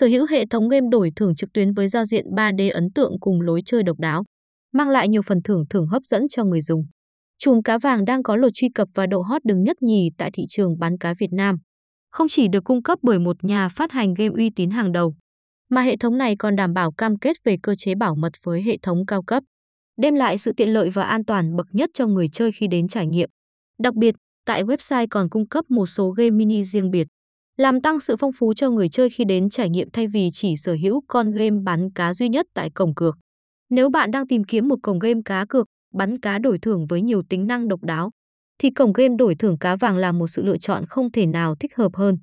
sở hữu hệ thống game đổi thưởng trực tuyến với giao diện 3D ấn tượng cùng lối chơi độc đáo, mang lại nhiều phần thưởng thưởng hấp dẫn cho người dùng. Chùm cá vàng đang có lượt truy cập và độ hot đứng nhất nhì tại thị trường bán cá Việt Nam. Không chỉ được cung cấp bởi một nhà phát hành game uy tín hàng đầu, mà hệ thống này còn đảm bảo cam kết về cơ chế bảo mật với hệ thống cao cấp, đem lại sự tiện lợi và an toàn bậc nhất cho người chơi khi đến trải nghiệm. Đặc biệt, tại website còn cung cấp một số game mini riêng biệt, làm tăng sự phong phú cho người chơi khi đến trải nghiệm thay vì chỉ sở hữu con game bắn cá duy nhất tại cổng cược. Nếu bạn đang tìm kiếm một cổng game cá cược, bắn cá đổi thưởng với nhiều tính năng độc đáo, thì cổng game đổi thưởng cá vàng là một sự lựa chọn không thể nào thích hợp hơn.